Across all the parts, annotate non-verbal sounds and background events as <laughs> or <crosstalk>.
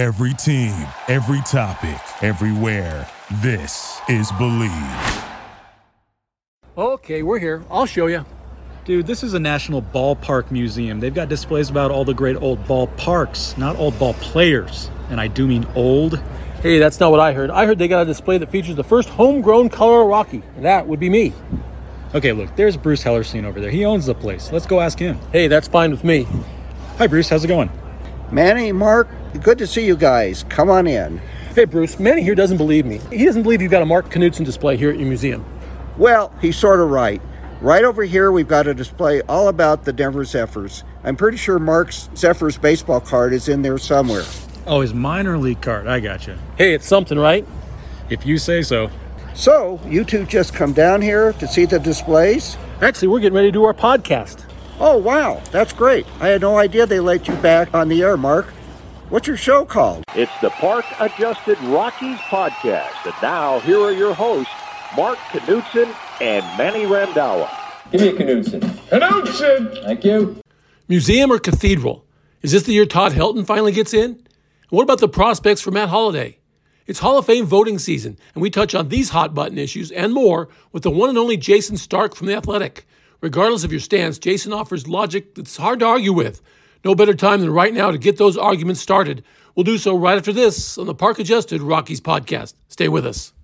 Every team, every topic, everywhere. This is Bleav. Okay, we're here. I'll show you. Dude, this is a national ballpark museum. They've got displays about all the great old ballparks, not old ball players. And I do mean old. Hey, that's not what I heard. I heard they got a display that features the first homegrown Colorado Rocky. And that would be me. Okay, look, there's Bruce Hellerstein over there. He owns the place. Let's go ask him. Hey, that's fine with me. Hi, Bruce. How's it going? Manny, Mark, good to see you guys. Come on in. Hey, Bruce. Manny here doesn't believe me. He doesn't believe you've got a Mark Knudson display here at your museum. Well, he's sort of right. Right over here, we've got a display all about the Denver Zephyrs. I'm pretty sure Mark's Zephyrs baseball card is in there somewhere. Oh, his minor league card. I gotcha. Hey, it's something, right? If you say so. So, you two just come down here to see the displays? Actually, we're getting ready to do our podcast. Oh, wow, that's great. I had no idea they let you back on the air, Mark. What's your show called? It's the Park Adjusted Rockies Podcast. And now, here are your hosts, Mark Knudson and Manny Randhawa. Give me a Knudson. Knudson! Thank you. Museum or cathedral? Is this the year Todd Helton finally gets in? And what about the prospects for Matt Holliday? It's Hall of Fame voting season, and we touch on these hot button issues and more with the one and only Jayson Stark from The Athletic. Regardless of your stance, Jayson offers logic that's hard to argue with. No better time than right now to get those arguments started. We'll do so right after this on the Park Adjusted Rockies podcast. Stay with us.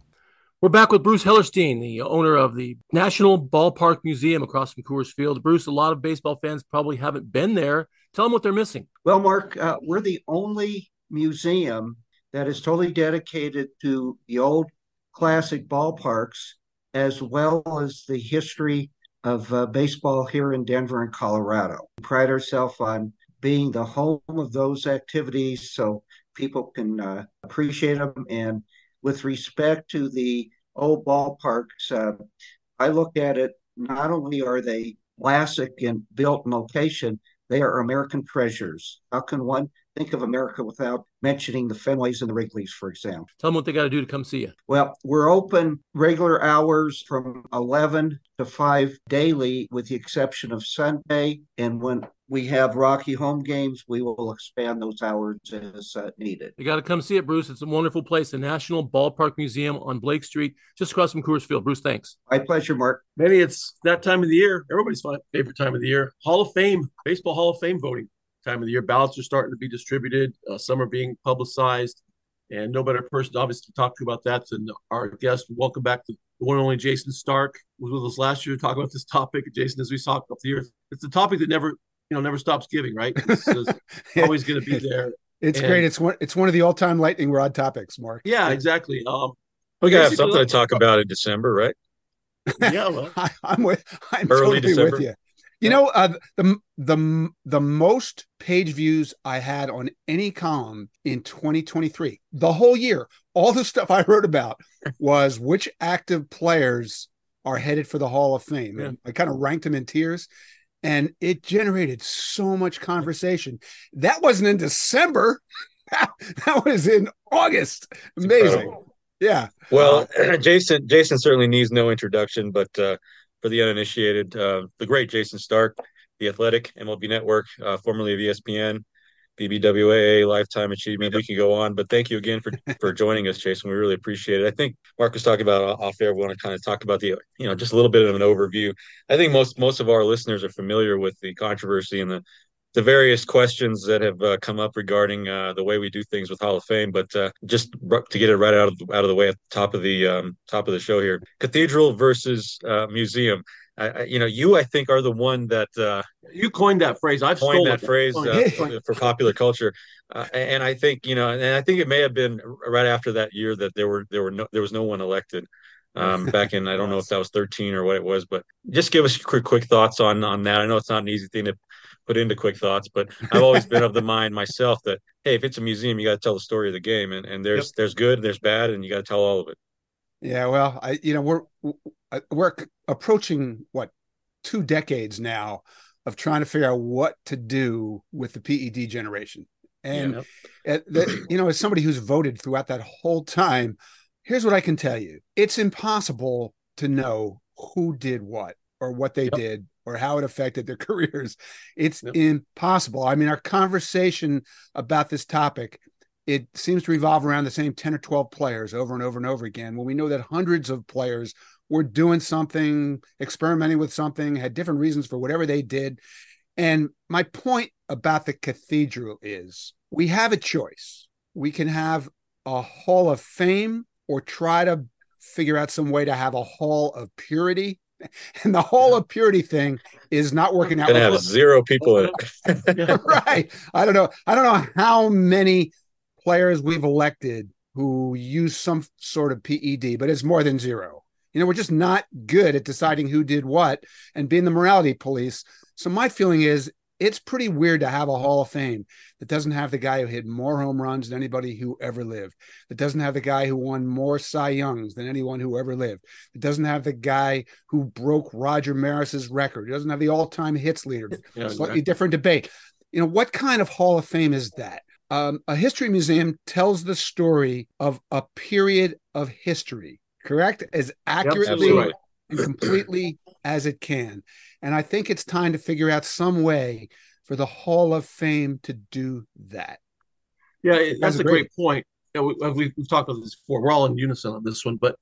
We're back with Bruce Hellerstein, the owner of the National Ballpark Museum across from Coors Field. Bruce, a lot of baseball fans probably haven't been there. Tell them what they're missing. Well, Mark, uh, we're the only museum that is totally dedicated to the old classic ballparks as well as the history of uh, baseball here in Denver and Colorado. We pride ourselves on being the home of those activities so people can uh, appreciate them. And with respect to the old ballparks, uh, I look at it not only are they classic and built in location, they are American treasures. How can one think of America without mentioning the Fenways and the Wrigleys, for example? Tell them what they got to do to come see you. Well, we're open regular hours from 11 to 5 daily, with the exception of Sunday. And when we have Rocky home games, we will expand those hours as uh, needed. You got to come see it, Bruce. It's a wonderful place, the National Ballpark Museum on Blake Street, just across from Coors Field. Bruce, thanks. My pleasure, Mark. Maybe it's that time of the year, everybody's favorite time of the year, Hall of Fame, Baseball Hall of Fame voting time of the year. Ballots are starting to be distributed. Uh, some are being publicized, and no better person, obviously, to talk to about that than our guest. Welcome back to the one and only Jayson Stark was with us last year to talk about this topic. Jayson, as we talked up the years, it's a topic that never, you know, never stops giving. Right? It's, <laughs> it's always going to be there. It's and, great. It's one. It's one of the all-time lightning rod topics, Mark. Yeah, exactly. Um, we got something to talk about in December, right? Yeah, well, <laughs> I, am with. I'm Early totally December. with you. You know, uh, the the the most page views I had on any column in 2023, the whole year, all the <laughs> stuff I wrote about was which active players are headed for the Hall of Fame. Yeah. I kind of ranked them in tiers, and it generated so much conversation. That wasn't in December. <laughs> that was in August. Amazing. Yeah. Well, <clears throat> Jayson Jayson certainly needs no introduction, but uh, for the uninitiated, uh, the great Jayson Stark, the Athletic, MLB Network, uh, formerly of ESPN, BBWAA, Lifetime Achievement. We can go on, but thank you again for <laughs> for joining us, Jayson. We really appreciate it. I think Mark was talking about off air. We want to kind of talk about the, you know, just a little bit of an overview. I think most most of our listeners are familiar with the controversy and the the various questions that have uh, come up regarding uh, the way we do things with Hall of Fame. But uh, just to get it right out of out of the way at the top of the um, top of the show here, cathedral versus uh, museum. I, you know, you I think are the one that uh, you coined that phrase. I've coined that phrase uh, for, for, popular culture, and I think you know, and I think it may have been right after that year that there were there were no there was no one elected. Um, <laughs> back in I don't know if that was 13 or what it was, but just give us quick quick thoughts on on that. I know it's not an easy thing to put into quick thoughts but i've always been of the <laughs> mind myself that hey if it's a museum you got to tell the story of the game and, and there's yep. there's good there's bad and you got to tell all of it yeah well i you know we're uh, we're approaching what two decades now of trying to figure out what to do with the ped generation and yeah. the, you know as somebody who's voted throughout that whole time here's what i can tell you it's impossible to know who did what or what they yep. did or how it affected their <laughs> careers. It's yep. impossible. I mean, our conversation about this topic it seems to revolve around the same 10 or 12 players over and over and over again when we know that hundreds of players were doing something, experimenting with something, had different reasons for whatever they did. And my point about the cathedral is we have a choice. We can have a hall of fame or try to figure out some way to have a hall of purity. <laughs> And the hall of purity thing is not working out. Gonna have zero people in it. <laughs> <laughs> right. I don't know. I don't know how many players we've elected who use some sort of PED, but it's more than zero. You know, we're just not good at deciding who did what and being the morality police. So my feeling is it's pretty weird to have a Hall of Fame that doesn't have the guy who hit more home runs than anybody who ever lived, that doesn't have the guy who won more Cy Youngs than anyone who ever lived, that doesn't have the guy who broke Roger Maris's record, it doesn't have the all-time hits leader. <laughs> Yeah, Slightly different debate. You know, what kind of Hall of Fame is that? Um, a history museum tells the story of a period of history, correct? As accurately yep, and completely as it can. And I think it's time to figure out some way for the Hall of Fame to do that. Yeah, that's, a great, point. You know, we, have talked about this before. We're all in unison on this one, but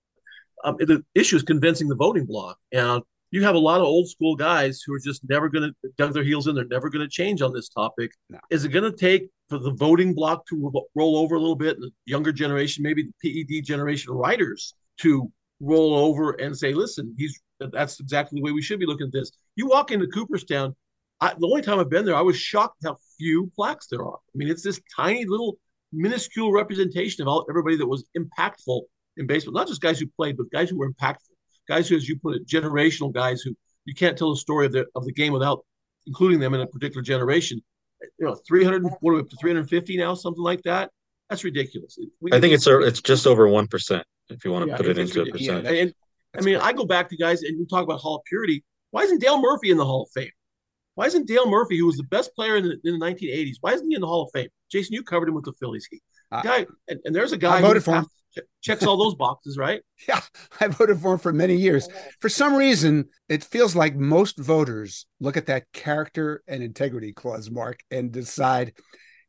um, the issue is convincing the voting bloc. And you have a lot of old school guys who are just never going to dug their heels in. They're never going to change on this topic. No. Is it going to take for the voting bloc to roll over a little bit, and the younger generation, maybe the PED generation writers, to roll over and say, "Listen, he's that's exactly the way we should be looking at this. You walk into Cooperstown. I, the only time I've been there, I was shocked how few plaques there are. I mean, it's this tiny little minuscule representation of all, everybody that was impactful in baseball. Not just guys who played, but guys who were impactful. Guys who, as you put it, generational guys who you can't tell the story of the of the game without including them in a particular generation. You know, 300, what are we up to 350 now, something like that. That's ridiculous. We, I think it's a, it's just over one percent if you want to yeah, put it into a percent. Yeah, and, I mean, I go back to guys and you talk about Hall of Purity. Why isn't Dale Murphy in the Hall of Fame? Why isn't Dale Murphy, who was the best player in the, in the 1980s, why isn't he in the Hall of Fame? Jayson, you covered him with the Phillies. He, guy, and, and, there's a guy I voted for him. checks all those boxes, right? <laughs> yeah, I voted for him for many years. For some reason, it feels like most voters look at that character and integrity clause, Mark, and decide,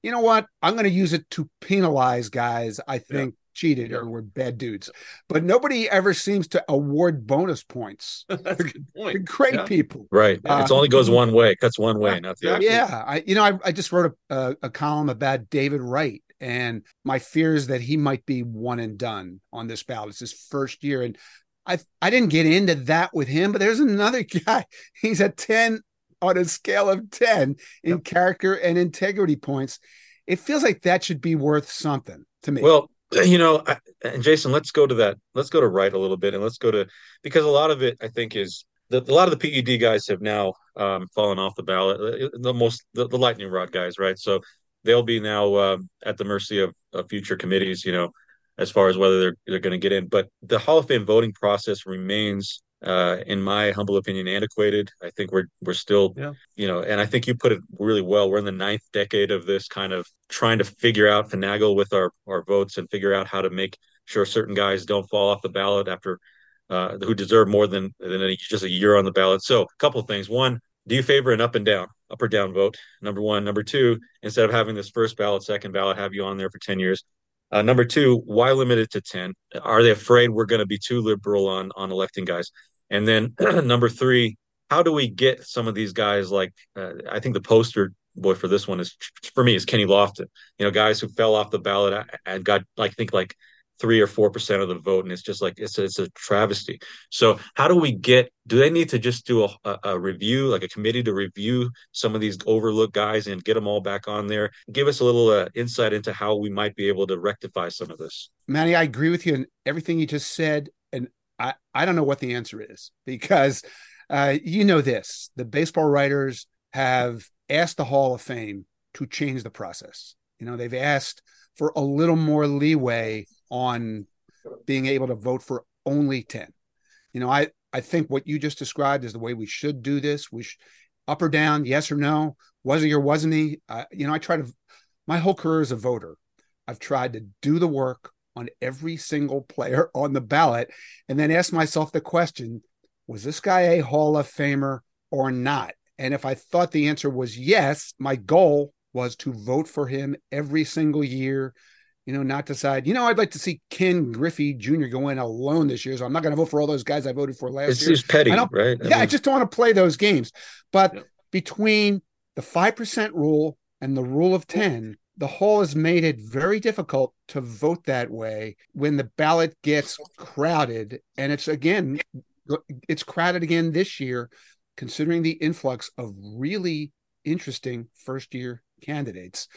you know what, I'm going to use it to penalize guys I think cheated or were bad dudes. But nobody ever seems to award bonus points. <laughs> That's a good point. Great yeah. people. Right. Uh, it only goes one way. Cuts one way, not the other. Yeah. I, you know, I, I just wrote a, a, a column about David Wright and my fears that he might be one and done on this ballot. It's his first year. And I I didn't get into that with him, but there's another <laughs> guy. He's a 10 on a scale of 10 in yep. character and integrity points. It feels like that should be worth something to me. Well, <clears throat> you know, I, and Jayson, let's go to that. Let's go to Wright a little bit, and let's go to because a lot of it, I think, is that a lot of the PED guys have now um, fallen off the ballot. Uh, the most the, the lightning rod guys, right? So they'll be now uh, at the mercy of, of, future committees. You know, as far as whether they're they're going to get in. But the Hall of Fame voting process remains uh, in my humble opinion, antiquated. I think we're we're still, yeah. you know, and I think you put it really well. We're in the ninth decade of this kind of trying to figure out, finagle with our our votes, and figure out how to make sure certain guys don't fall off the ballot after uh, who deserve more than than any, just a year on the ballot. So, a couple of things. One, do you favor an up and down, up or down vote? Number one. Number two, instead of having this first ballot, second ballot, have you on there for ten years? Uh, number two, why limit it to 10? Are they afraid we're going to be too liberal on on electing guys? And then <clears throat> number three, how do we get some of these guys like uh, I think the poster boy for this one is for me is Kenny Lofton. You know, guys who fell off the ballot and got like I think like three or four percent of the vote, and it's just like it's a, it's a travesty. So how do we get? Do they need to just do a, a, review, like a committee to review some of these overlooked guys and get them all back on there? Give us a little uh, insight into how we might be able to rectify some of this. Manny, I agree with you in everything you just said, I I don't know what the answer is because uh, you know this: the baseball writers have asked the Hall of Fame to change the process. You know, they've asked for a little more leeway on being able to vote for only 10. You know, I, I think what you just described is the way we should do this. We should, up or down, yes or no, was he or wasn't he? Uh, you know, I try to, my whole career as a voter, I've tried to do the work on every single player <laughs> on the ballot and then ask myself the question was this guy a Hall of Famer or not? And if I thought the answer was yes, my goal was to vote for him every single year you know, not decide, you know, I'd like to see Ken Griffey Jr. go in alone this year. So I'm not going to vote for all those guys I voted for last it's year. It's just petty, I right? I yeah, mean, I just don't want to play those games. But yeah. between the 5% rule and the rule of 10, the Hall has made it very difficult to vote that way when the ballot gets crowded. And it's again, it's crowded again this year, considering the influx of really interesting first year candidates.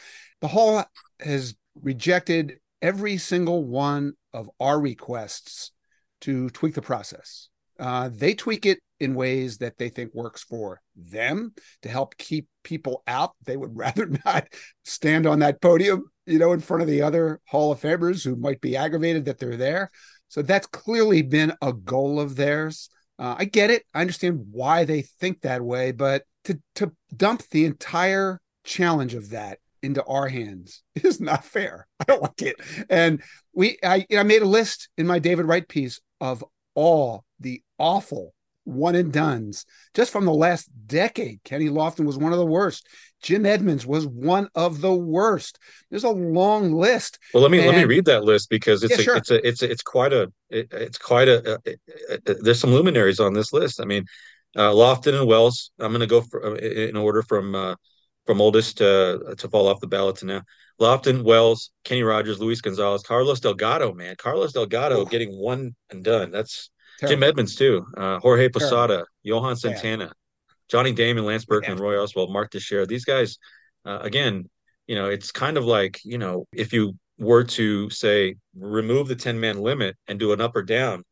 The Hall has rejected every single one of our requests to tweak the process. Uh, they tweak it in ways that they think works for them to help keep people out. They would <laughs> rather not stand on that podium, you know, in front of the other Hall of Famers who might be aggravated that they're there. So that's clearly been a goal of theirs. Uh, I get it. I understand why they think that way, but to to dump the entire challenge of that into our hands <laughs> is not fair. I don't like it. And we, I, I made a list in my David Wright piece of all the awful one and duns just from the last decade. Kenny Lofton was one of the worst. Jim Edmonds was one of the worst. There's a long list. Well, let me and, let me read that list because it's yeah, a, sure. it's a it's a, it's quite a it, it's quite a, a, there's some luminaries on this list. I mean, uh, Lofton and Wells. I'm going to go for, uh, in order from uh, from oldest to to fall off the ballot to now. Lofton, Wells, Kenny Rogers, Luis Gonzalez, Carlos Delgado. Man, Carlos Delgado getting one and done. That's Terrible. Jim Edmonds too. Uh, Jorge Posada, Johan Santana, yeah. Johnny Damon, Lance Berkman, yeah. Roy Oswalt, Mark Teixeira. These guys, uh, again, you know, it's kind of like you know, if you were to say remove the ten man limit and do an up or down,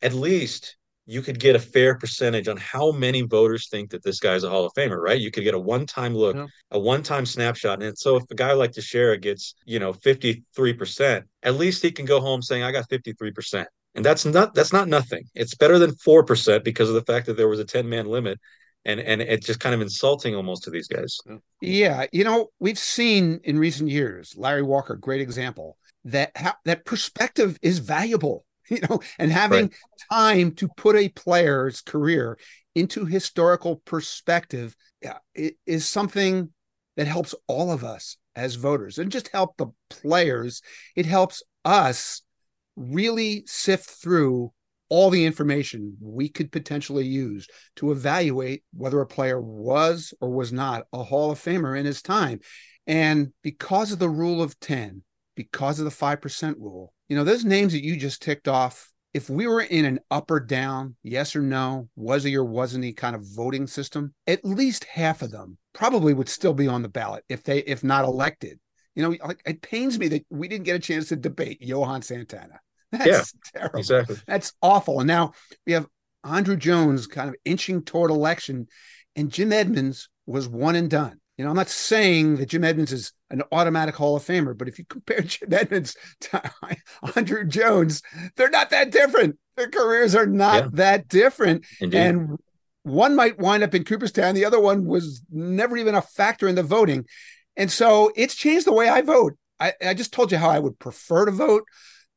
at least you could get a fair percentage on how many voters think that this guy's a Hall of Famer, right? You could get a one-time look, yeah. a one-time snapshot. And so if a guy like Teixeira gets, you know, 53%, at least he can go home saying, I got 53%. And that's not that's not nothing. It's better than four percent because of the fact that there was a 10-man limit. And and it's just kind of insulting almost to these guys. Yeah. You know, we've seen in recent years, Larry Walker, great example, that ha- that perspective is valuable <laughs> you know, and having right. time to put a player's career into historical perspective is something that helps all of us as voters and just help the players. It helps us really sift through all the information we could potentially use to evaluate whether a player was or was not a Hall of Famer in his time. And because of the rule of 10, because of the 5% rule, you know, those names that you just ticked off, if we were in an up or down, yes or no, was he or wasn't he kind of voting system, at least half of them probably would still be on the ballot if they if not elected. You know, like it pains me that we didn't get a chance to debate Johan Santana. <laughs> That's yeah, terrible. Exactly. That's awful. And now we have Andruw Jones kind of inching toward election, and Jim Edmonds was one and done. You know, I'm not saying that Jim Edmonds is an automatic Hall of Famer, but if you compare <laughs> Jim Edmonds to <laughs> Andruw Jones, they're not that different. Their careers are not yeah. that different. Indeed. And one might wind up in Cooperstown, the other one was never even a factor in the voting. And so it's changed the way I vote. I, I just told you how I would prefer to vote.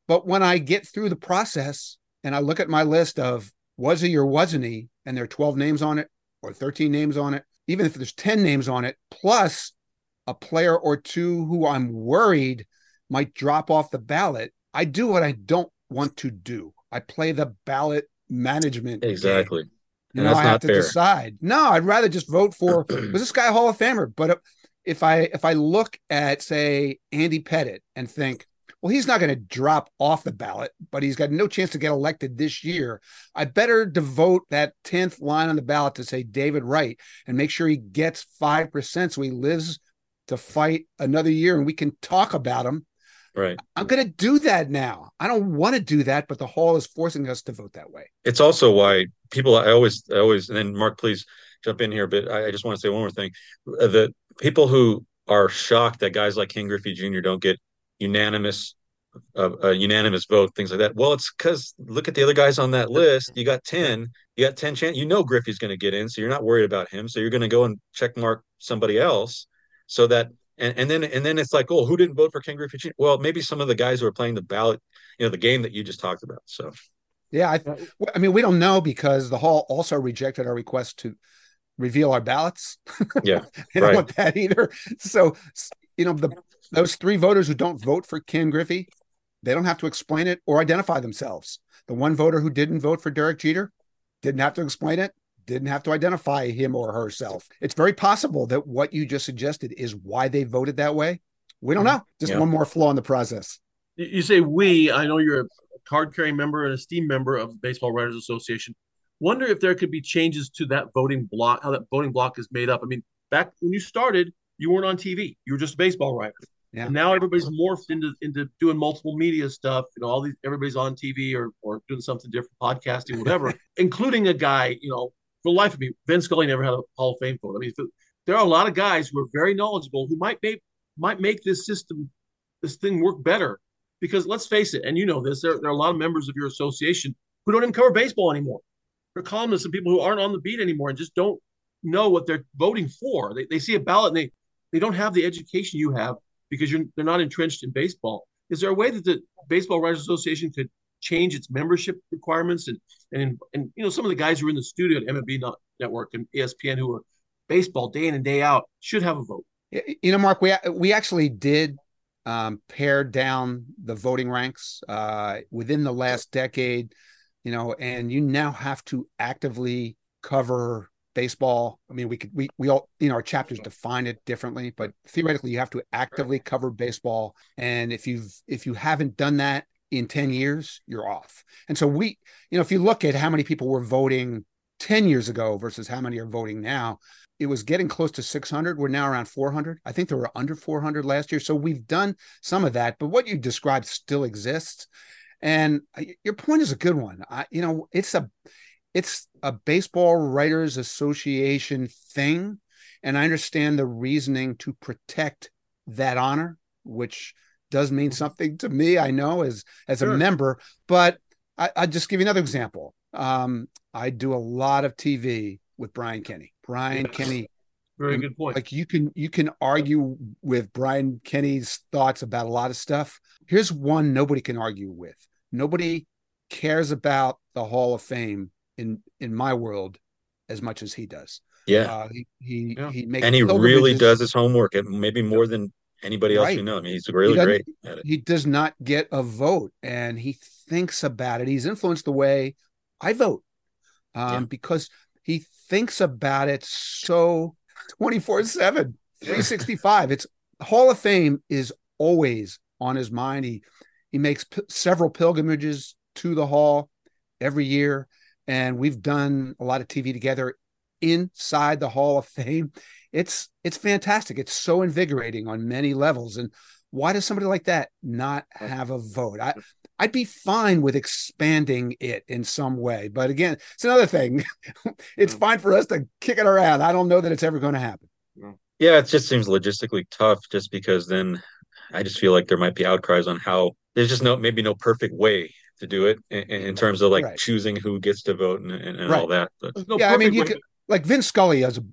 But when I get through the process and I look at my list of was he or wasn't he, and there are 12 names on it or 13 names on it, even if there's 10 names on it, plus a player or two who I'm worried might drop off the ballot, I do what I don't want to do. I play the ballot management. Exactly. Game. You know, I have to fair. decide. No, I'd rather just vote for <clears throat> was this guy a Hall of Famer? But uh, if I if I look at say Andy Pettitte and think well, he's not going to drop off the ballot, but he's got no chance to get elected this year. I better devote that 10th line on the ballot to say David Wright and make sure he gets 5% so he lives to fight another year and we can talk about him. Right. I'm going to do that now. I don't want to do that, but the hall is forcing us to vote that way. It's also why people, I always, I always, and then Mark, please jump in here, but I, I just want to say one more thing. Uh, the people who are shocked that guys like Ken Griffey Jr. don't get unanimous a, a, unanimous vote, things like that. Well, it's because look at the other guys on that list. You got ten. You got ten chance. You know Griffey's going to get in, so you're not worried about him. So you're going to go and check mark somebody else, so that and, and then and then it's like, oh, who didn't vote for Ken Griffey? Well, maybe some of the guys who are playing the ballot, you know, the game that you just talked about. So, yeah, I, I mean, we don't know because the hall also rejected our request to reveal our ballots. Yeah, <laughs> they don't right. want that either. So, you know, the those three voters who don't vote for Ken Griffey, they don't have to explain it or identify themselves. The one voter who didn't vote for Derek Jeter didn't have to explain it, didn't have to identify him or herself. It's very possible that what you just suggested is why they voted that way. We don't mm-hmm. know. Just yeah. one more flaw in the process. You say we. I know you're a card carrying member and a steam member of the Baseball Writers Association. Wonder if there could be changes to that voting block, how that voting block is made up. I mean, back when you started, you weren't on TV. You were just a baseball writer. Yeah. And now everybody's morphed into into doing multiple media stuff. You know, all these everybody's on TV or or doing something different, podcasting, whatever, <laughs> including a guy. You know, for the life of me, Vin Scully never had a Hall of Fame vote. I mean, there are a lot of guys who are very knowledgeable who might make might make this system, this thing work better. Because let's face it, and you know this, there, there are a lot of members of your association who don't even cover baseball anymore. They're columnists and people who aren't on the beat anymore and just don't know what they're voting for. They, they see a ballot and they they don't have the education you have because you're they're not entrenched in baseball. Is there a way that the Baseball Writers Association could change its membership requirements and and and you know some of the guys who are in the studio at MLB Network and ESPN who are baseball day in and day out should have a vote. You know, Mark, we we actually did um, pare down the voting ranks uh, within the last decade. You know, and you now have to actively cover baseball. I mean, we could we we all you know our chapters mm-hmm. define it differently, but theoretically you have to actively cover baseball. And if you've if you haven't done that in 10 years, you're off. And so we, you know, if you look at how many people were voting 10 years ago versus how many are voting now, it was getting close to 600. We're now around 400. I think there were under 400 last year. So we've done some of that, but what you described still exists. And uh, your point is a good one. I, you know, it's a it's a baseball writers association thing and i understand the reasoning to protect that honor which does mean something to me i know as as sure. a member but I, i'll just give you another example um, i do a lot of tv with brian kenny brian yes. kenny very good point like you can you can argue with brian kenny's thoughts about a lot of stuff here's one nobody can argue with nobody cares about the hall of fame in in my world as much as he does. Yeah, uh, he he, yeah. he makes and he really does his homework, and maybe more than anybody else right. you know. I mean, he's really he great at it. He does not get a vote, and he thinks about it. He's influenced the way I vote um, yeah. because he thinks about it so 24 7 365 it's hall of fame is always on his mind he he makes p- several pilgrimages to the hall every year and we've done a lot of TV together inside the Hall of Fame. It's it's fantastic. It's so invigorating on many levels. And why does somebody like that not have a vote? I I'd be fine with expanding it in some way. But again, it's another thing. <laughs> it's fine for us to kick it around. I don't know that it's ever going to happen. Yeah, it just seems logistically tough just because then I just feel like there might be outcries on how there's just no maybe no perfect way to do it in, in terms of like right. choosing who gets to vote and, and, and right. all that. But, no yeah, I mean, you could, like Vin Scully as a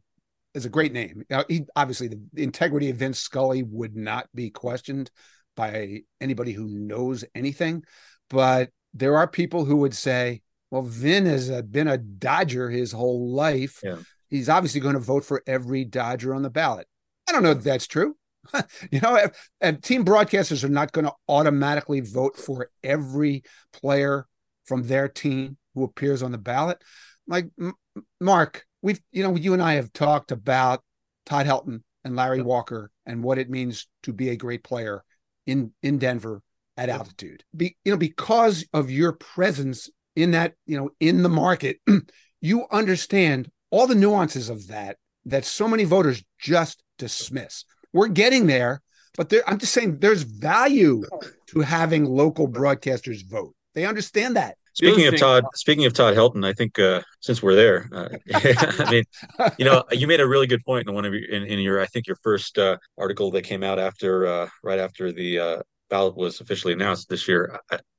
is a great name. he obviously the, the integrity of Vin Scully would not be questioned by anybody who knows anything, but there are people who would say, "Well, Vin has a, been a Dodger his whole life. Yeah. He's obviously going to vote for every Dodger on the ballot." I don't know if that's true. <laughs> you know, and team broadcasters are not going to automatically vote for every player from their team who appears on the ballot. Like Mark, we've you know you and I have talked about Todd Helton and Larry Walker and what it means to be a great player in in Denver at altitude. Be, you know because of your presence in that you know in the market, <clears throat> you understand all the nuances of that that so many voters just dismiss. We're getting there, but there, I'm just saying there's value to having local broadcasters vote. They understand that. Speaking of Todd, speaking of Todd Helton, I think uh, since we're there, uh, <laughs> <laughs> I mean, you know, you made a really good point in one of your in, in your I think your first uh, article that came out after uh, right after the uh, ballot was officially announced this year.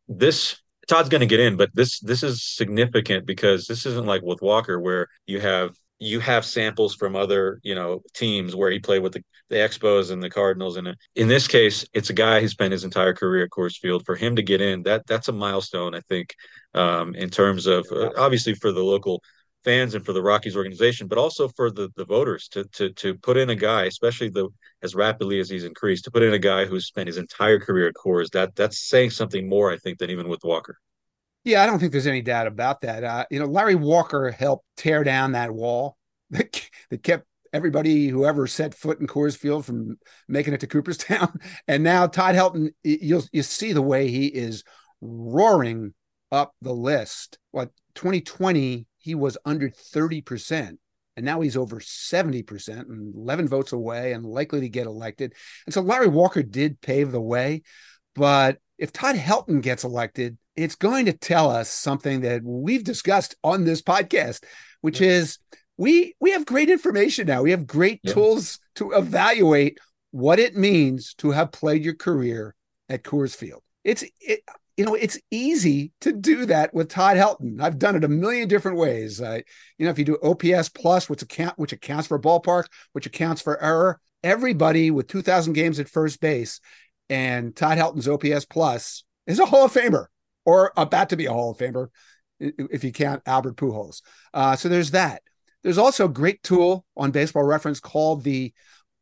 this Todd's going to get in, but this this is significant because this isn't like with Walker where you have you have samples from other you know teams where he played with the, the expos and the cardinals and in this case it's a guy who spent his entire career at coors field for him to get in that that's a milestone i think um, in terms of uh, obviously for the local fans and for the Rockies organization, but also for the the voters to to to put in a guy, especially the as rapidly as he's increased, to put in a guy who's spent his entire career at Coors. That that's saying something more, I think, than even with Walker. Yeah, I don't think there's any doubt about that. Uh, you know, Larry Walker helped tear down that wall <laughs> that, that kept everybody who ever set foot in Coors Field from making it to Cooperstown. <laughs> And now Todd Helton, you'll you see the way he is roaring up the list. What 2020 he was under 30%. And now he's over 70% and 11 votes away and likely to get elected. And so Larry Walker did pave the way. But if Todd Helton gets elected, it's going to tell us something that we've discussed on this podcast, which yeah. is we we have great information now. We have great yeah. tools to evaluate what it means to have played your career at Coors Field. It's it, you know, it's easy to do that with Todd Helton. I've done it a million different ways. Uh, you know, if you do OPS plus, which account which accounts for ballpark, which accounts for error, everybody with 2,000 games at first base and Todd Helton's OPS plus is a Hall of Famer or about to be a Hall of Famer if you count Albert Pujols. Uh, so there's that. There's also a great tool on Baseball Reference called the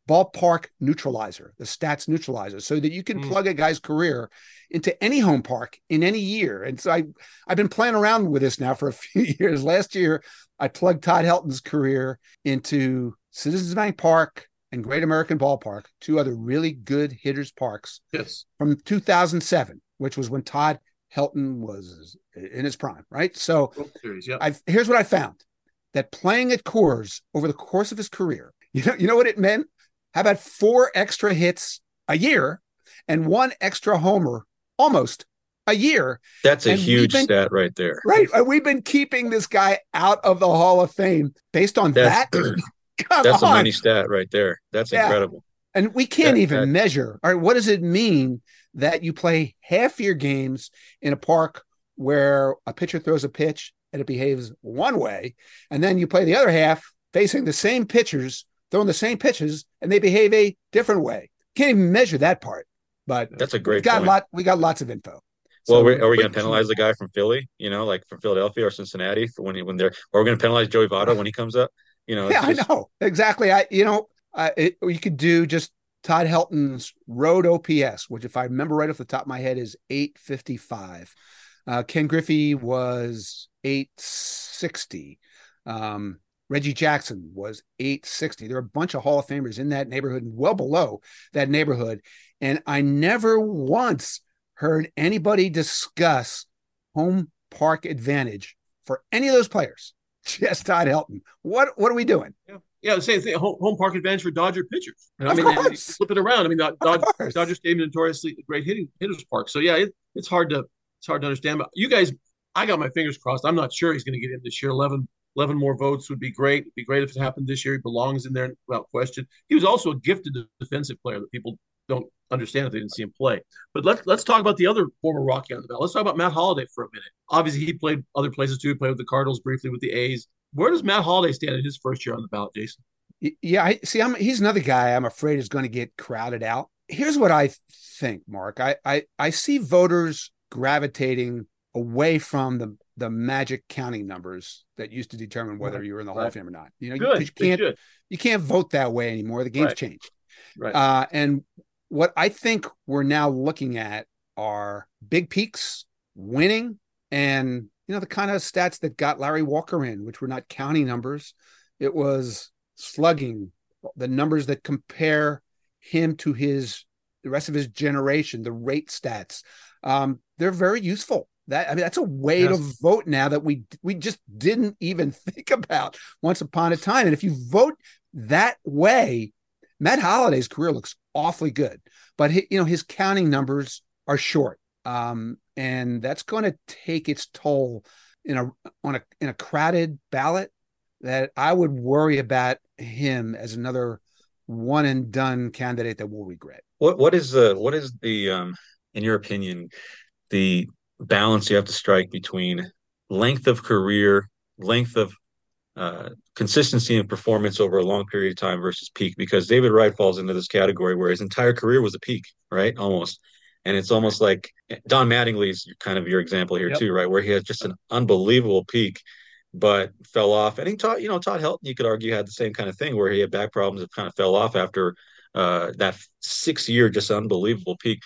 ballpark neutralizer, the stats neutralizer, so that you can mm. plug a guy's career into any home park in any year. And so I, I've been playing around with this now for a <laughs> few years. Last year, I plugged Todd Helton's career into Citizens Bank Park and Great American Ballpark, two other really good hitters parks. Yes. From 2007, which was when Todd Helton was in his prime, right? So Series, yep. I've, here's what I found that playing at Coors over the course of his career, <laughs> you know, you know what it meant? How about four extra hits a year and one extra homer almost a year? That's a and huge been, stat right there. Right. We've been keeping this guy out of the Hall of Fame based on that's, that. <clears throat> that's on. a money stat right there. That's yeah. incredible. And we can't that, even that, measure. All right, what does it mean that you play half your games in a park where a pitcher throws a pitch and it behaves one way, and then you play the other half facing the same pitchers throwing the same pitches and they behave a different way. Can't even measure that part. But that's a great. We got point. lot. We got lots of info. Well, so, are we going to penalize the guy from Philly? You know, like from Philadelphia or Cincinnati for when when they're, or we're going to penalize Joey Votto when he comes up? You know, yeah, just... I know exactly. I you know, uh, it, you could do just Todd Helton's road OPS, which if I remember right off the top of my head is eight fifty five. Uh, Ken Griffey was eight sixty. Um, Reggie Jackson was 860. There are a bunch of Hall of Famers in that neighborhood and well below that neighborhood. And I never once heard anybody discuss home park advantage for any of those players. Just Todd Helton. What what are we doing? Yeah. Yeah, the same thing. Home, home park advantage for Dodger pitchers. I mean, they, they flip it around. I mean, Dodger, Dodger Stadium notoriously great hitting hitters park. So yeah, it, it's hard to it's hard to understand. But you guys, I got my fingers crossed. I'm not sure he's going to get in this year. 11 11 more votes would be great. It'd be great if it happened this year. He belongs in there without question. He was also a gifted defensive player that people don't understand if they didn't see him play. But let's let's talk about the other former Rocky on the ballot. Let's talk about Matt Holliday for a minute. Obviously, he played other places too. He played with the Cardinals briefly with the A's. Where does Matt Holliday stand in his first year on the ballot, Jayson? Yeah, I see. I'm he's another guy I'm afraid is going to get crowded out. Here's what I think, Mark. I I, I see voters gravitating away from the the magic counting numbers that used to determine whether right. you were in the Hall right. of Fame or not. You know, Good. you, you can't you can't vote that way anymore. The game's right. changed. Right. Uh, and what I think we're now looking at are big peaks, winning, and you know the kind of stats that got Larry Walker in, which were not counting numbers. It was slugging, the numbers that compare him to his the rest of his generation, the rate stats. Um, they're very useful that I mean, that's a way yes. to vote now that we we just didn't even <laughs> think about once upon a time. And if you vote that way, Matt Holliday's career looks awfully good, but he, you know his counting numbers are short, um, and that's going to take its toll in a on a in a crowded ballot. That I would worry about him as another one and done candidate that we'll regret. What what is the what is the um in your opinion the balance you have to strike between length of career, length of uh, consistency and performance over a long period of time versus peak. Because David Wright falls into this category where his entire career was a peak, right? Almost. And it's almost like Don Mattingly is kind of your example here yep. too, right? Where he has just an unbelievable peak, but fell off. And he taught, you know, Todd Helton, you could argue, had the same kind of thing where he had back problems that kind of fell off after uh, that six year, just unbelievable peak.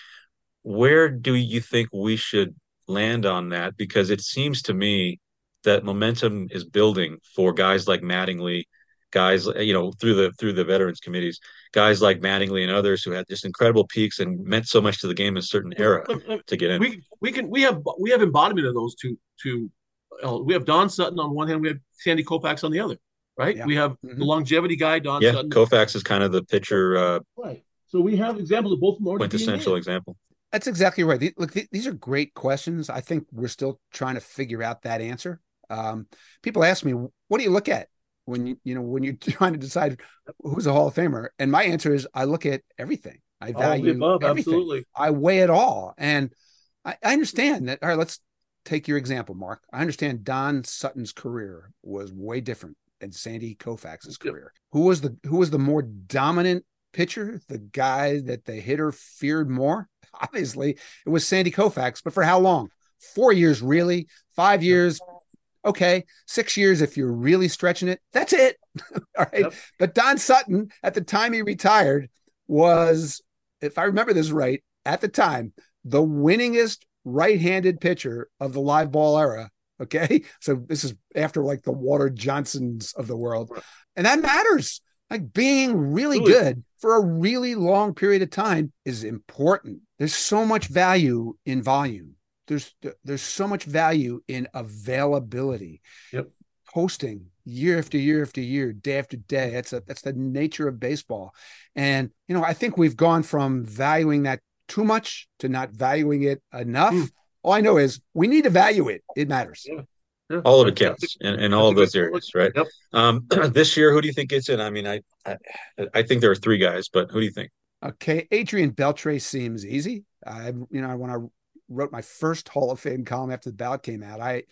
Where do you think we should land on that? Because it seems to me that momentum is building for guys like Mattingly, guys, you know, through the through the veterans committees, guys like Mattingly and others who had just incredible peaks and meant so much to the game in a certain era to get in. We we can we have we have embodiment of those two two. Uh, we have Don Sutton on one hand, we have Sandy Koufax on the other right? Yeah. We have mm-hmm. the longevity guy, Don yeah, Sutton. Koufax is kind of the pitcher. Uh, right. So we have examples of both more quintessential example. That's exactly right. Look, these are great questions. I think we're still trying to figure out that answer. Um, people ask me, "What do you look at when you you know when you're <laughs> trying to decide who's a Hall of Famer?" And my answer is, I look at everything. I value above, everything. Absolutely. I weigh it all, and I, I understand that. All right, let's take your example, Mark. I understand Don Sutton's career was way different than Sandy Koufax's career. Who was the who was the more dominant pitcher? The guy that the hitter feared more? <laughs> Obviously, it was Sandy Koufax, but for how long? Four years, really? Five years? Okay, six years if you're really stretching it. That's it. <laughs> All right. Yep. But Don Sutton, at the time he retired, was, if I remember this right, at the time, the winningest right-handed pitcher of the live ball era Okay. <laughs> So this is after like the Walter Johnsons of the world. And that matters. Like being really, really good for a really long period of time is important. There's so much value in volume. There's there's so much value in availability. Yep. Posting year after year after year, day after day. That's a that's the nature of baseball. And you know, I think we've gone from valuing that too much to not valuing it enough. Mm. All I know is we need to value it. It matters. Yeah. Yeah. All of it counts in, in all of those areas, right? Yep. Um, <clears throat> this year, who do you think gets in? I mean, I, I, I think there are three guys, but who do you think? Okay, Adrian Beltre seems easy. I, you know, I want I wrote my first Hall of Fame column after the ballot came out, I,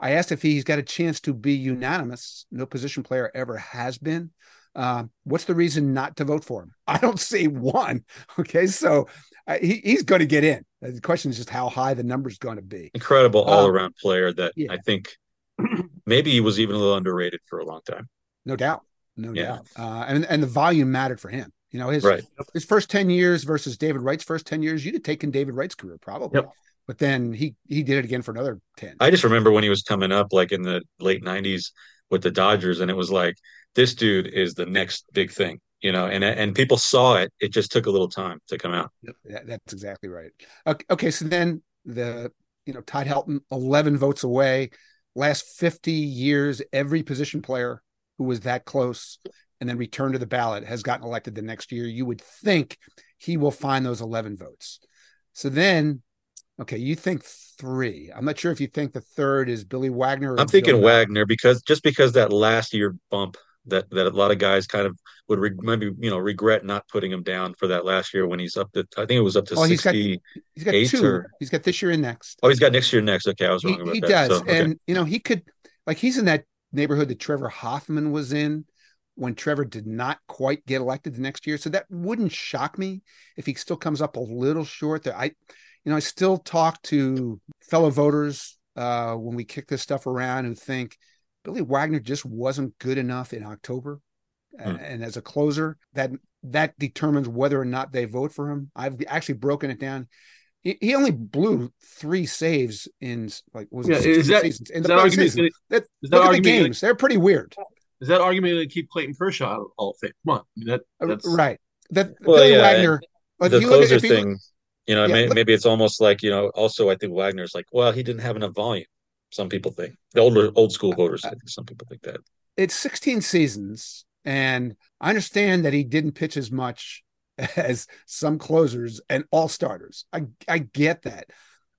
I asked if he's got a chance to be unanimous. No position player ever has been. Uh, what's the reason not to vote for him? <laughs> I don't see one. Okay, so uh, he, he's going to get in. The question is just how high the number is going to be. Incredible all around um, player that yeah. I think <clears throat> maybe he was even a little underrated for a long time. No doubt. No yeah. doubt. Uh, and, and the volume mattered for him. You know, his right. his first 10 years versus David Wright's first 10 years, you'd have taken David Wright's career probably. Yep. But then he he did it again for another 10. I just remember when he was coming up like in the late 90s with the Dodgers and it was like this dude is the next big thing you know, and and people saw it. It just took a little time to come out. Yeah, that's exactly right. Okay, okay, so then the you know Todd Helton, eleven votes away. Last fifty years, every position player who was that close and then returned to the ballot has gotten elected the next year. You would think he will find those eleven votes. So then, okay, you think three. I'm not sure if you think the third is Billy Wagner. I'm thinking Wagner because just because that last year bump that that a lot of guys kind of would re- maybe you know regret not putting him down for that last year when he's up to I think it was up to oh, he's got, he's got two. Or, he's got this year and next. Oh, he's got next year and next. Okay, I was wrong he, about he that. He does, so, okay. and you know he could like he's in that neighborhood that Trevor Hoffman was in when Trevor did not quite get elected the next year. So that wouldn't shock me if he still comes up a little short. There, I, you know, I still talk to fellow voters uh, when we kick this stuff around who think Billy Wagner just wasn't good enough in October. Hmm. And as a closer, that that determines whether or not they vote for him. I've actually broken it down. He, only blew three saves in like was yeah, it is that, seasons in the. That, is that look at the games; they're pretty weird. Is that argument to keep Clayton Kershaw out of Hall of Fame? Come on, I mean, that, uh, that's right. That well, Billy yeah, Wagner. The closer at, thing, you know, yeah, may, look, maybe it's almost like you know. Also, I think Wagner's like, well, he didn't have enough volume. Some people think the older old school voters. I think some people think that it's 16 seasons, and I understand that he didn't pitch as much <laughs> as some closers and all starters. I I get that.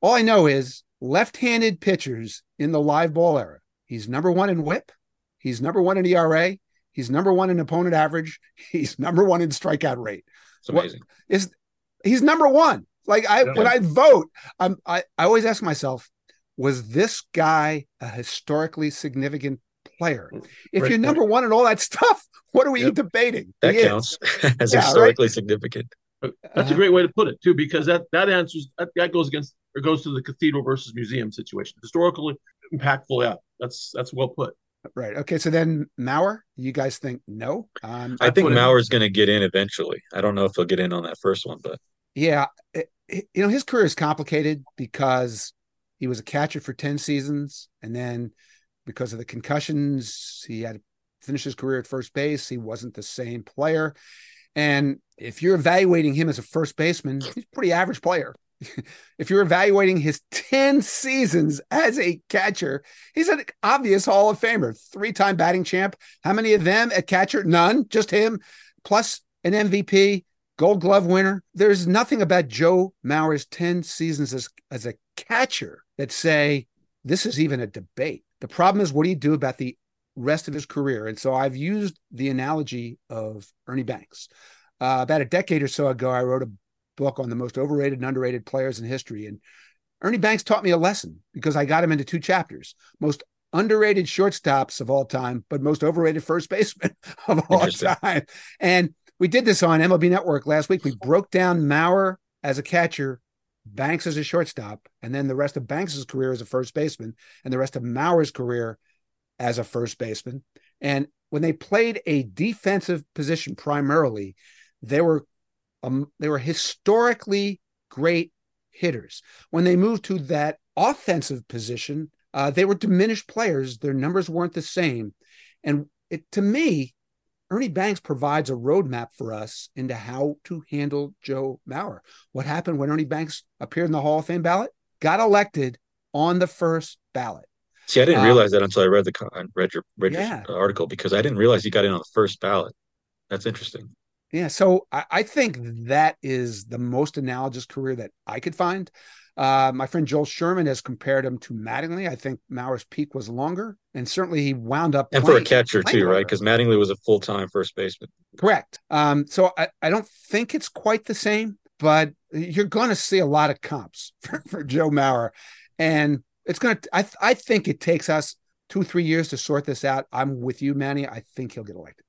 All I know is left-handed pitchers in the live ball era. He's number one in WHIP. He's number one in ERA. He's number one in opponent average. <laughs> He's number one in strikeout rate. It's amazing. What, is he's number one? Like I yeah. when I vote, I'm I, I always ask myself, was this guy a historically significant player? Mm. If right, you're number right. one and all that <laughs> stuff, what are we yep. debating? That he counts <laughs> as yeah, historically right? significant. That's a great way to put it too, because that that answers that, that goes against or goes to the cathedral versus museum situation. Historically impactful, yeah. That's that's well put. Right. Okay. So then Mauer, you guys think no? Um, I, I think Mauer's going to get in eventually. I don't know if he'll get in on that first one, but yeah, it, it, you know his career is complicated because he was a catcher for ten seasons, and then because of the concussions, he had to finish his career at first base. He wasn't the same player, and if you're evaluating him as a first baseman, he's a pretty average player. <laughs> if you're evaluating his 10 seasons as a catcher, he's an obvious Hall of Famer, three time batting champ. How many of them at catcher? None, just him, plus an MVP, gold glove winner. There's nothing about Joe Mauer's 10 seasons as, as a catcher that say this is even a debate. The problem is, what do you do about the rest of his career? And so I've used the analogy of Ernie Banks. Uh, about a decade or so ago, I wrote a book on the most overrated and underrated players in history. And Ernie Banks taught me a lesson because I got him into two chapters most underrated shortstops of all time, but most overrated first baseman <laughs> of all time. And we did this on MLB Network last week. We broke down Mauer as a catcher, Banks as a shortstop, and then the rest of Banks's career as a first baseman, and the rest of Mauer's career as a first baseman. And when they played a defensive position primarily, they were um, they were historically great hitters. When they moved to that offensive position, uh, they were diminished players. Their numbers weren't the same. And it, to me, Ernie Banks provides a roadmap for us into how to handle Joe Mauer. What happened when Ernie Banks appeared in the Hall of Fame ballot? Got elected on the first ballot. See, I didn't um, realize that until I read the read your, read yeah. your article because I didn't realize he got in on the first ballot. That's interesting. Yeah, so I, I, think that is the most analogous career that I could find. Uh, my friend Joel Sherman has compared him to Mattingly. I think Mauer's peak was longer, and certainly he wound up and playing, for a catcher too, right? Because Mattingly was a full time first baseman. Correct. Um, so I, I don't think it's quite the same, but you're going to see a lot of comps <laughs> for, for Joe Mauer, and it's going to. I I think it takes us two three years to sort this out. I'm with you, Manny. I think he'll get elected.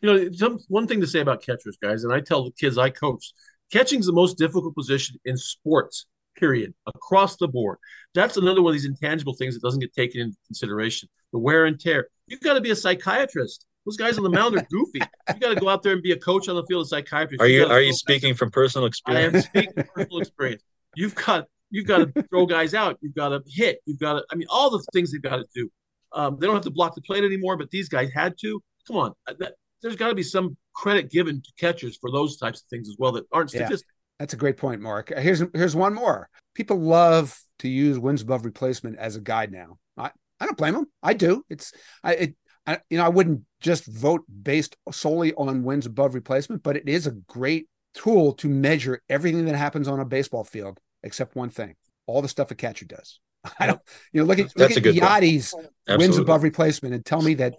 You know, some, one thing to say about catchers, guys, and I tell the kids I coach, catching is the most difficult position in sports. Period. Across the board. That's another one of these intangible things that doesn't get taken into consideration. The wear and tear. You've got to be a psychiatrist. Those guys on the mound are goofy. You got to go out there and be a coach on the field, a psychiatrist. Are you, you are you speaking from personal experience? I am speaking from personal experience. You've got you've got to throw guys out. You've got to hit. You've got to. I mean, all the things they've got to do. Um, they don't have to block the plate anymore, but these guys had to. Come on, that, there's got to be some credit given to catchers for those types of things as well that aren't statistics. Yeah, that's a great point, Mark. Here's here's one more. People love to use wins above replacement as a guide now. I, I don't blame them. I do. It's I it I, you know I wouldn't just vote based solely on wins above replacement, but it is a great tool to measure everything that happens on a baseball field except one thing: all the stuff a catcher does. <laughs> I don't. You know, look at That's look at Yadi's wins above replacement and tell me that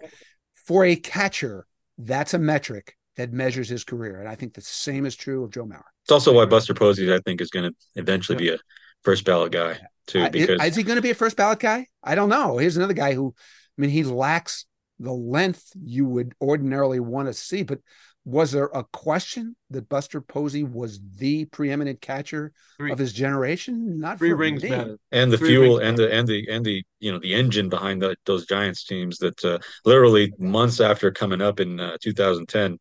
for a catcher that's a metric that measures his career. And I think the same is true of Joe Mauer. It's also why Buster Posey, I think, is going to eventually be a first ballot guy too. Because is, is he going to be a first ballot guy? I don't know. Here's another guy who, I mean, he lacks the length you would ordinarily want to see, but was there a question that Buster Posey was the preeminent catcher three. of his generation? Not three rings me. matter, and the three fuel and the and the and the you know the engine behind the, those Giants teams that uh, literally months after coming up in uh, 2010,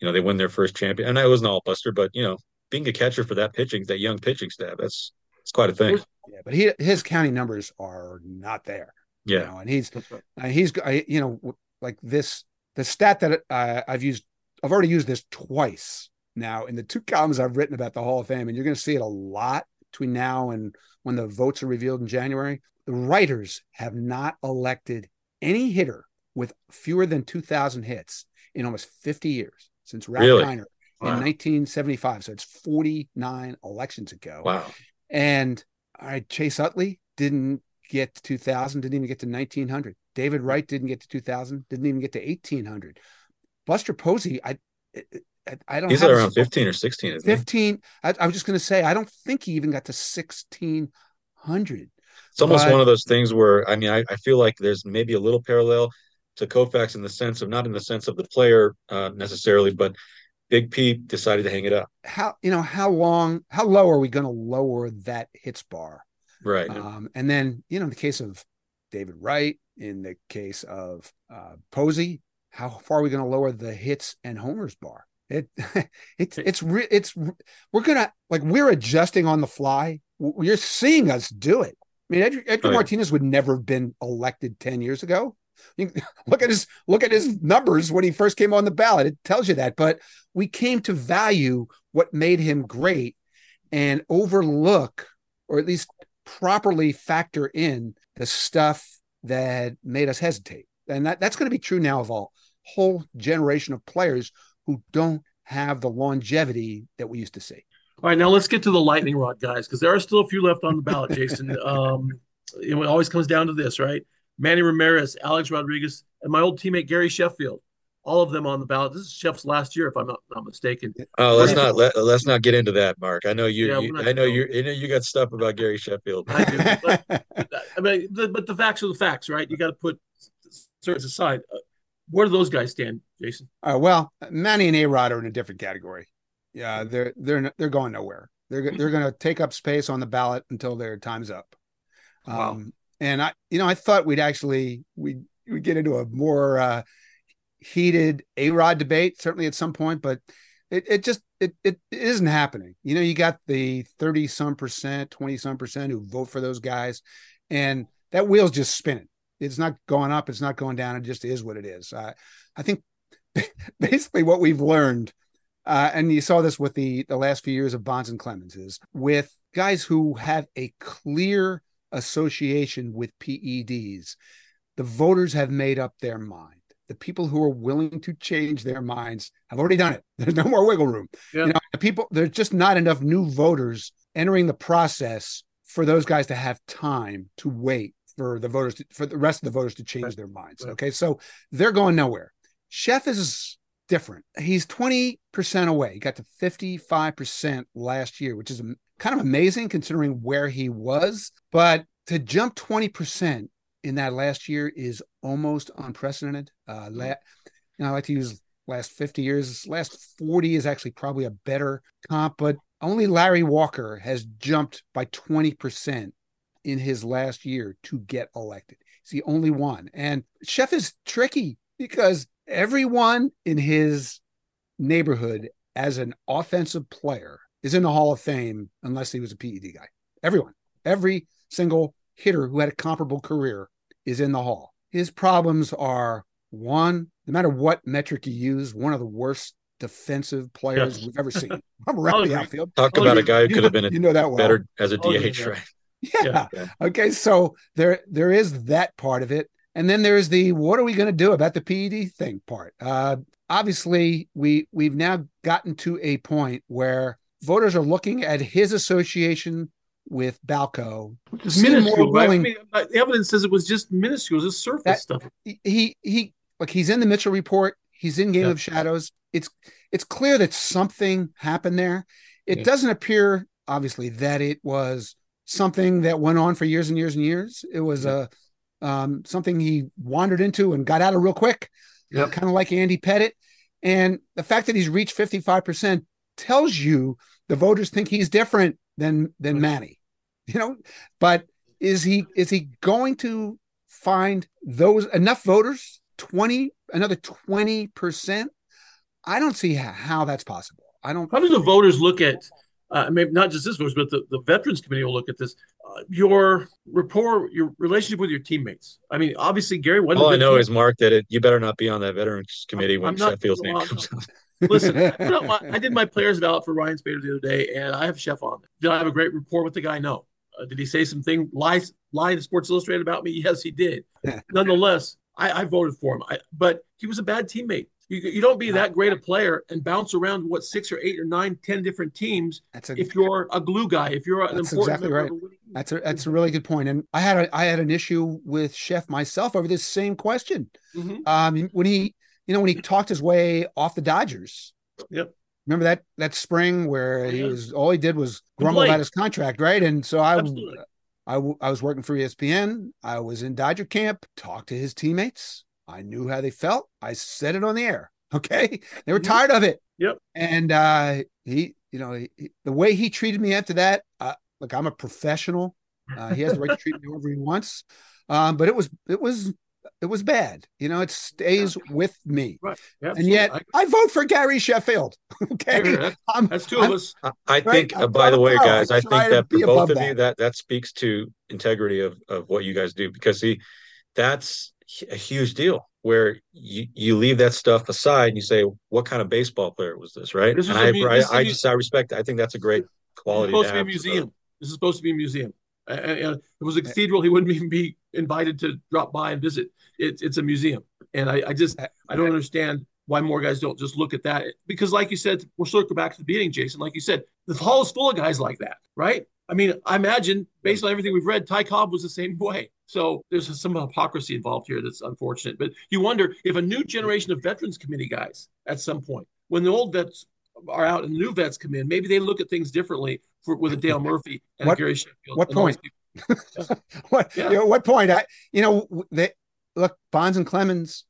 you know they win their first champion. And I wasn't all Buster, but you know being a catcher for that pitching, that young pitching staff, that's it's quite a thing. Yeah, but he his counting numbers are not there. Yeah, you know, and he's right. he's you know like this the stat that uh, I've used I've already used this twice now in the two columns I've written about the Hall of Fame, and you're going to see it a lot between now and when the votes are revealed in January. The writers have not elected any hitter with fewer than 2,000 hits in almost 50 years since Ralph really? Kiner wow. in 1975. So it's 49 elections ago. Wow. And all right, Chase Utley didn't get to 2000, didn't even get to 1900. David Wright didn't get to 2000, didn't even get to 1800. Buster Posey, I, I, I don't. He's around fifteen or sixteen. Fifteen. I, I, was just going to say, I don't think he even got to sixteen hundred. It's almost but, one of those things where I mean, I, I feel like there's maybe a little parallel to Koufax in the sense of not in the sense of the player uh, necessarily, but Big Pete decided to hang it up. How you know how long, how low are we going to lower that hits bar? Right. Um, and then you know, in the case of David Wright, in the case of uh, Posey, how far are we going to lower the hits and homers bar? It <laughs> it's it's re- it's we're gonna like we're adjusting on the fly. You're seeing us do it. I mean, Edgar, Edgar oh, yeah. Martinez would never have been elected ten years ago. <laughs> look at his look at his numbers when he first came on the ballot. It tells you that. But we came to value what made him great and overlook, or at least properly factor in the stuff that made us hesitate. And that, that's going to be true now of a whole generation of players who don't have the longevity that we used to see. All right, now let's get to the lightning rod guys because there are still a few left on the ballot, <laughs> Jayson. um, it always comes down to this, right? Manny Ramirez, Alex Rodriguez, and my old teammate Gary Sheffield. All of them on the ballot. This is Sheff's last year, if I'm not, not mistaken. Oh, let's not let, let's not get into that, Mark. I know you. Yeah, you I know you. I know you got stuff about Gary Sheffield. I do. But, <laughs> I mean, the, but the facts are the facts, right? You got to put certain aside. Where do those guys stand, Jayson? Uh, well, Manny and A Rod are in a different category. Yeah, they're they're they're going nowhere. They're they're going to take up space on the ballot until their time's up. Um, wow. And I, you know, I thought we'd actually we we get into a more uh, heated A Rod debate, certainly at some point, but it it just it, it isn't happening. You know, you got the thirty some percent, twenty some percent who vote for those guys, and that wheel's just spinning. It's not going up. It's not going down. It just is what it is. Uh, I think <laughs> basically what we've learned, uh, and you saw this with the the last few years of Bonds and Clemens, is with guys who have a clear association with PEDs, the voters have made up their mind. The people who are willing to change their minds have already done it. <laughs> There's no more wiggle room. You know, the people there's just not enough new voters entering the process for those guys to have time to wait for the voters to, for the rest of the voters to change right. their minds. Right. Okay, so they're going nowhere. Sheff is different. He's 20% away. He got to 55% last year, which is kind of amazing considering where he was. But to jump 20% in that last year is almost unprecedented. Uh, la- you know, I like to use last 50 years. Last 40 is actually probably a better comp, but only Larry Walker has jumped by 20% in his last year to get elected. He's the only one. And Sheff is tricky because everyone in his neighborhood as an offensive player is in the Hall of Fame unless he was a PED guy. Everyone, every single hitter who had a comparable career is in the Hall. His problems are one, no matter what metric you use, one of the worst defensive players yes. we've ever seen. <laughs> I'm around the outfield. Talk about a guy who could have been a, you know that well. better as a DH, oh, right? Yeah. yeah. Okay. So there there is that part of it. And then there's the what are we going to do about the PED thing part. Uh, obviously, we we've now gotten to a point where voters are looking at his association with Balco. Minuscule. Willing, I mean, the evidence says it was just minuscule, just surface that, stuff. He he like he's in the Mitchell report. He's in Game yeah. of Shadows. It's it's clear that something happened there. It yeah. doesn't appear obviously that it was something that went on for years and years and years. It was a um, something he wandered into and got out of real quick, yep. kind of like Andy Pettitte. And the fact that he's reached 55% tells you the voters think he's different than than Manny. <laughs> You know, but is he is he going to find those enough voters 20 another 20%? I don't see how, how that's possible. I don't How do the voters look at uh, maybe not just this voters, but the, the Veterans Committee will look at this. Uh, your rapport, your relationship with your teammates. I mean, obviously, Gary. All I know team- is Mark that it, you better not be on that Veterans Committee when Sheffield's name comes up. Listen, <laughs> I did my players ballot for Ryan Spader the other day, and I have Sheff on. Did I have a great rapport with the guy? No. Uh, did he say something lie lie to Sports Illustrated about me? <laughs> Yes, he did. <laughs> Nonetheless, I, I, voted for him. I, but he was a bad teammate. You, you don't be that great a player and bounce around what six or eight or nine, ten different teams. That's a, if you're a glue guy, if you're an important exactly right. That's a that's a really good point. And I had a I had an issue with Sheff myself over this same question. Mm-hmm. Um, when he you know when he talked his way off the Dodgers. Yep. Remember that that spring where he was all he did was grumble about his contract, right? And so I I, I was working for ESPN. I was in Dodger camp, talked to his teammates. I knew how they felt. I said it on the air. <laughs> Okay. They were tired of it. Yep. And uh, he, you know, he, the way he treated me after that, uh, look, I'm a professional. Uh, he has the right to treat me however he wants. Um, but it was it was it was bad. You know, it stays with me. Right. and yet I, I, vote for Gary Sheffield. <laughs> okay. That's, that's 2 I'm, of us. I, I think, right? uh, by the way, guys, I think that for both of that. you, that that speaks to integrity of, of what you guys do because see, that's a huge deal where you, you leave that stuff aside and you say, what kind of baseball player was this? Right. This and I, I, I, just, I respect, it. I think that's a great quality. It's supposed to, be a museum. This is supposed to be a museum. Uh, it was a cathedral. He wouldn't even be invited to drop by and visit. It's it's a museum, and I, I just I don't understand why more guys don't just look at that because, like you said, we're circling back to the beginning, Jayson. Like you said, the hall is full of guys like that, right? I mean, I imagine based on everything we've read, Ty Cobb was the same <laughs> way. So there's some hypocrisy involved here that's unfortunate. But you wonder if a new generation of veterans committee guys at some point, when the old vets are out and the new vets come in, maybe they look at things differently for, with a Dale Murphy and what, Gary Sheffield. What point? <laughs> what yeah. you know, what point? I you know they look Bonds and Clemens.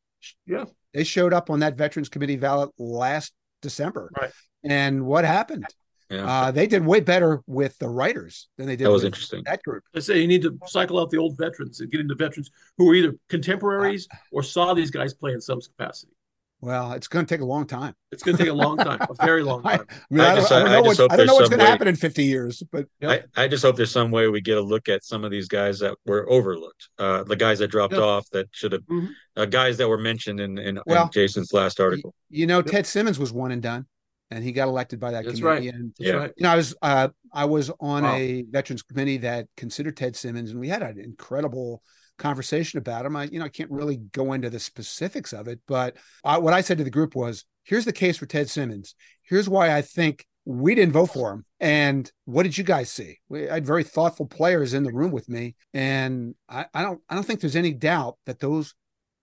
Yeah, they showed up on that Veterans Committee ballot last December. Right. And what happened? Yeah. Uh, they did way better with the writers than they did. That was interesting. That group. I say you need to cycle out the old veterans and get into veterans who are either contemporaries or saw these guys play in some capacity. Well, it's going to take a long time. It's going to take a long time, a very long <laughs> time. I, mean, I, just, I, don't, I, don't, I don't know what's going to happen in 50 years, but I, I just hope there's some way we get a look at some of these guys that were overlooked, uh, the guys that dropped off that should have, mm-hmm. uh, guys that were mentioned in, in, well, in Jayson's last article. You know, Ted Simmons was one and done, and he got elected by that That's committee. Right. And yeah, right. you know, I was uh, I was on wow. a veterans committee that considered Ted Simmons, and we had an incredible conversation about him. I, you know, I can't really go into the specifics of it, but I, what I said to the group was, here's the case for Ted Simmons. Here's why I think we didn't vote for him. And what did you guys see? We, I had very thoughtful players in the room with me, and I, I don't, I don't think there's any doubt that those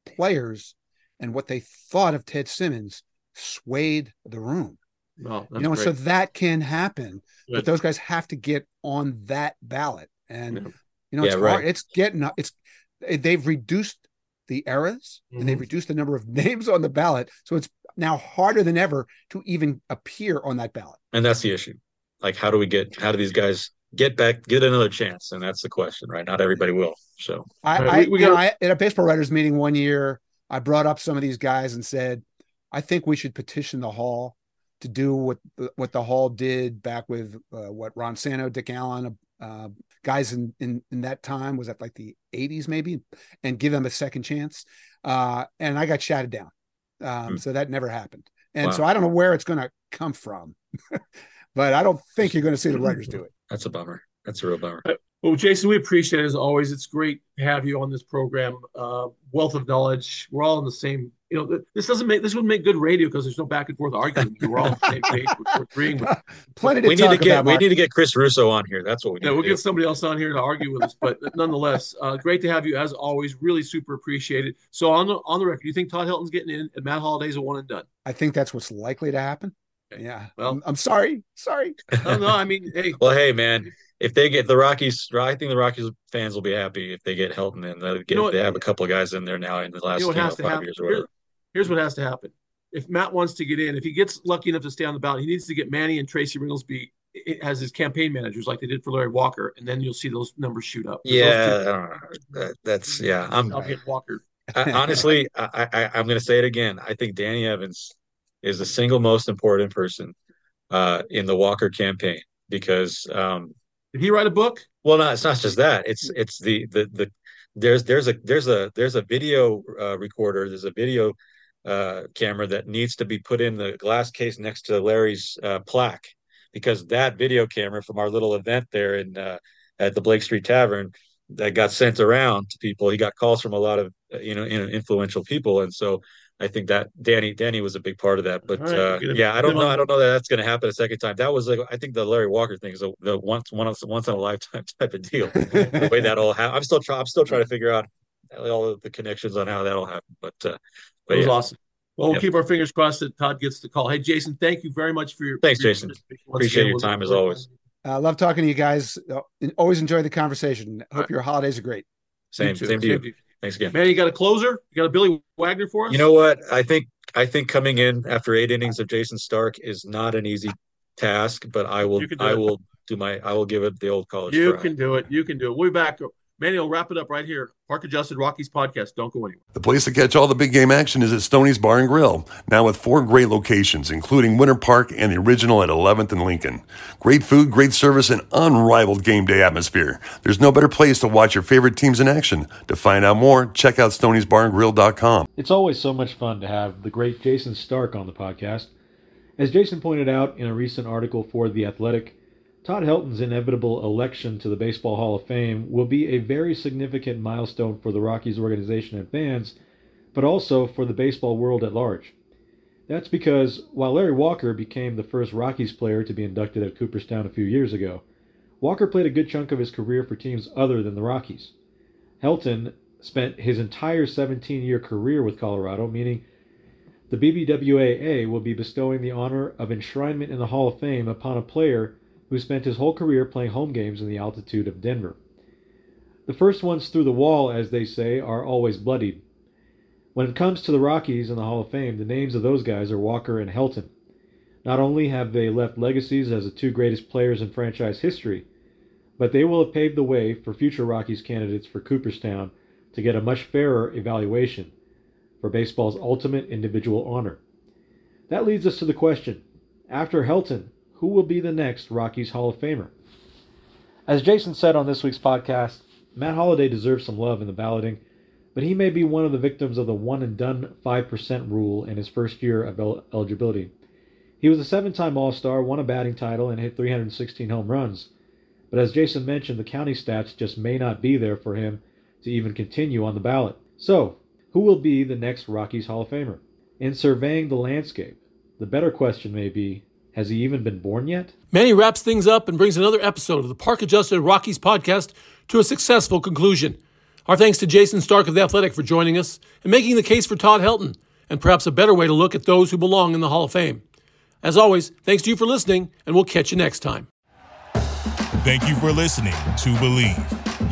players and what they thought of Ted Simmons swayed the room. You know, great. so that can happen, Good. but those guys have to get on that ballot. And yeah. you know, it's yeah, hard. Right. It's getting it's they've reduced the eras mm-hmm. and they've mm-hmm. reduced the number of <laughs> names on the ballot. So it's now harder than ever to even appear on that ballot. And that's the issue. Like, how do we get, how do these guys get back, get another chance? And that's the question, right? Not everybody will. So I, I, we, we got, know, I at a baseball writers meeting one year, I brought up some of these guys and said, I think we should petition the hall to do what what the hall did back with uh, what Ron Santo, Dick Allen, uh, guys in, in in that time was that like the 80s maybe and give them a second chance. Uh and i got shouted down. Um mm. so that never happened. And wow. so i don't know where it's going to come from <laughs> but i don't think you're going to see the writers do it. That's a bummer. That's a real bummer. Uh, well Jayson we appreciate it as always. It's great to have you on this program. Uh wealth of knowledge. We're all in the same you know, this doesn't make this would make good radio because there's no back and forth argument. <laughs> We're all on the same page. We're, agreeing. With, Plenty we need to get we need to get Chris Russo on here. That's what we need. Yeah, we'll get somebody else on here to argue with us. But nonetheless, uh, great to have you as always. Really super appreciated. So on the on the record, you think Todd Helton's getting in, and Matt Holliday's a one and done? I think that's what's likely to happen. Okay. Yeah. Well, I'm, I'm, sorry. Sorry. no, no. I mean, hey. <laughs> Well, hey, man. If they get the Rockies, I think the Rockies fans will be happy if they get Helton in. They, get, you know what, they have a couple of guys in there now in the last you know, you know, five years or whatever. Here's what has to happen. If Matt wants to get in, if he gets lucky enough to stay on the ballot, he needs to get Manny and Tracy Ringolsby as his campaign managers, like they did for Larry Walker, and then you'll see those numbers shoot up. Yeah, that, that's yeah. I'm I'll get Walker. I, honestly, I, I, I'm going to say it again. I think Danny Evans is the single most important person uh, in the Walker campaign because um, did he write a book? Well, no, it's not just that. It's it's the the the there's there's a there's a there's a video uh, recorder. There's a video uh, camera that needs to be put in the glass case next to Larry's uh, plaque because that video camera from our little event there in uh, at the Blake Street Tavern that got sent around to people. He got calls from a lot of uh, you know influential people, and so I think that Danny Danny was a big part of that. But right, uh, yeah, I don't know. I don't know that that's going to happen a second time. That was like I think the Larry Walker thing is a, the once one once in a lifetime <laughs> type of deal. the way that all happened, I'm still trying. I'm still trying to figure out all of the connections on how that'll happen. But uh, but it was yeah. awesome. Well, we'll yep. keep our fingers crossed that Todd gets the call. Hey, Jayson, thank you very much for your. Thanks, for your Jayson. Appreciate your time as always. I uh, love talking to you guys. Uh, always enjoy the conversation. Hope right. your holidays are great. Same, same to you. you. Thanks again. Man, you got a closer? You got a Billy Wagner for us? You know what? I think I think coming in after eight innings of Jayson Stark is not an easy task, but I will I will do my I will give it the old college. You try. can do it. You can do it. We'll be back. Manny will wrap it up right here. Park Adjusted Rockies podcast. Don't go anywhere. The place to catch all the big game action is at Stoney's Bar and Grill, now with four great locations, including Winter Park and the original at 11th and Lincoln. Great food, great service, and unrivaled game day atmosphere. There's no better place to watch your favorite teams in action. To find out more, check out stoney'sbarandgrill.com. It's always so much fun to have the great Jayson Stark on the podcast. As Jayson pointed out in a recent article for The Athletic, Todd Helton's inevitable election to the Baseball Hall of Fame will be a very significant milestone for the Rockies organization and fans, but also for the baseball world at large. That's because while Larry Walker became the first Rockies player to be inducted at Cooperstown a few years ago, Walker played a good chunk of his career for teams other than the Rockies. Helton spent his entire 17 year career with Colorado, meaning the BBWAA will be bestowing the honor of enshrinement in the Hall of Fame upon a player who spent his whole career playing home games in the altitude of Denver. The first ones through the wall, as they say, are always bloodied. When it comes to the Rockies and the Hall of Fame, the names of those guys are Walker and Helton. Not only have they left legacies as the two greatest players in franchise history, but they will have paved the way for future Rockies candidates for Cooperstown to get a much fairer evaluation for baseball's ultimate individual honor. That leads us to the question after Helton, who will be the next Rockies Hall of Famer? As Jayson said on this week's podcast, Matt Holliday deserves some love in the balloting, but he may be one of the victims of the one and done 5% rule in his first year of el- eligibility. He was a seven time All Star, won a batting title, and hit 316 home runs. But as Jayson mentioned, the counting stats just may not be there for him to even continue on the ballot. So, who will be the next Rockies Hall of Famer? In surveying the landscape, the better question may be has he even been born yet? Manny wraps things up and brings another episode of the Park Adjusted Rockies podcast to a successful conclusion. Our thanks to Jayson Stark of The Athletic for joining us and making the case for Todd Helton, and perhaps a better way to look at those who belong in the Hall of Fame. As always, thanks to you for listening, and we'll catch you next time. Thank you for listening to Bleav.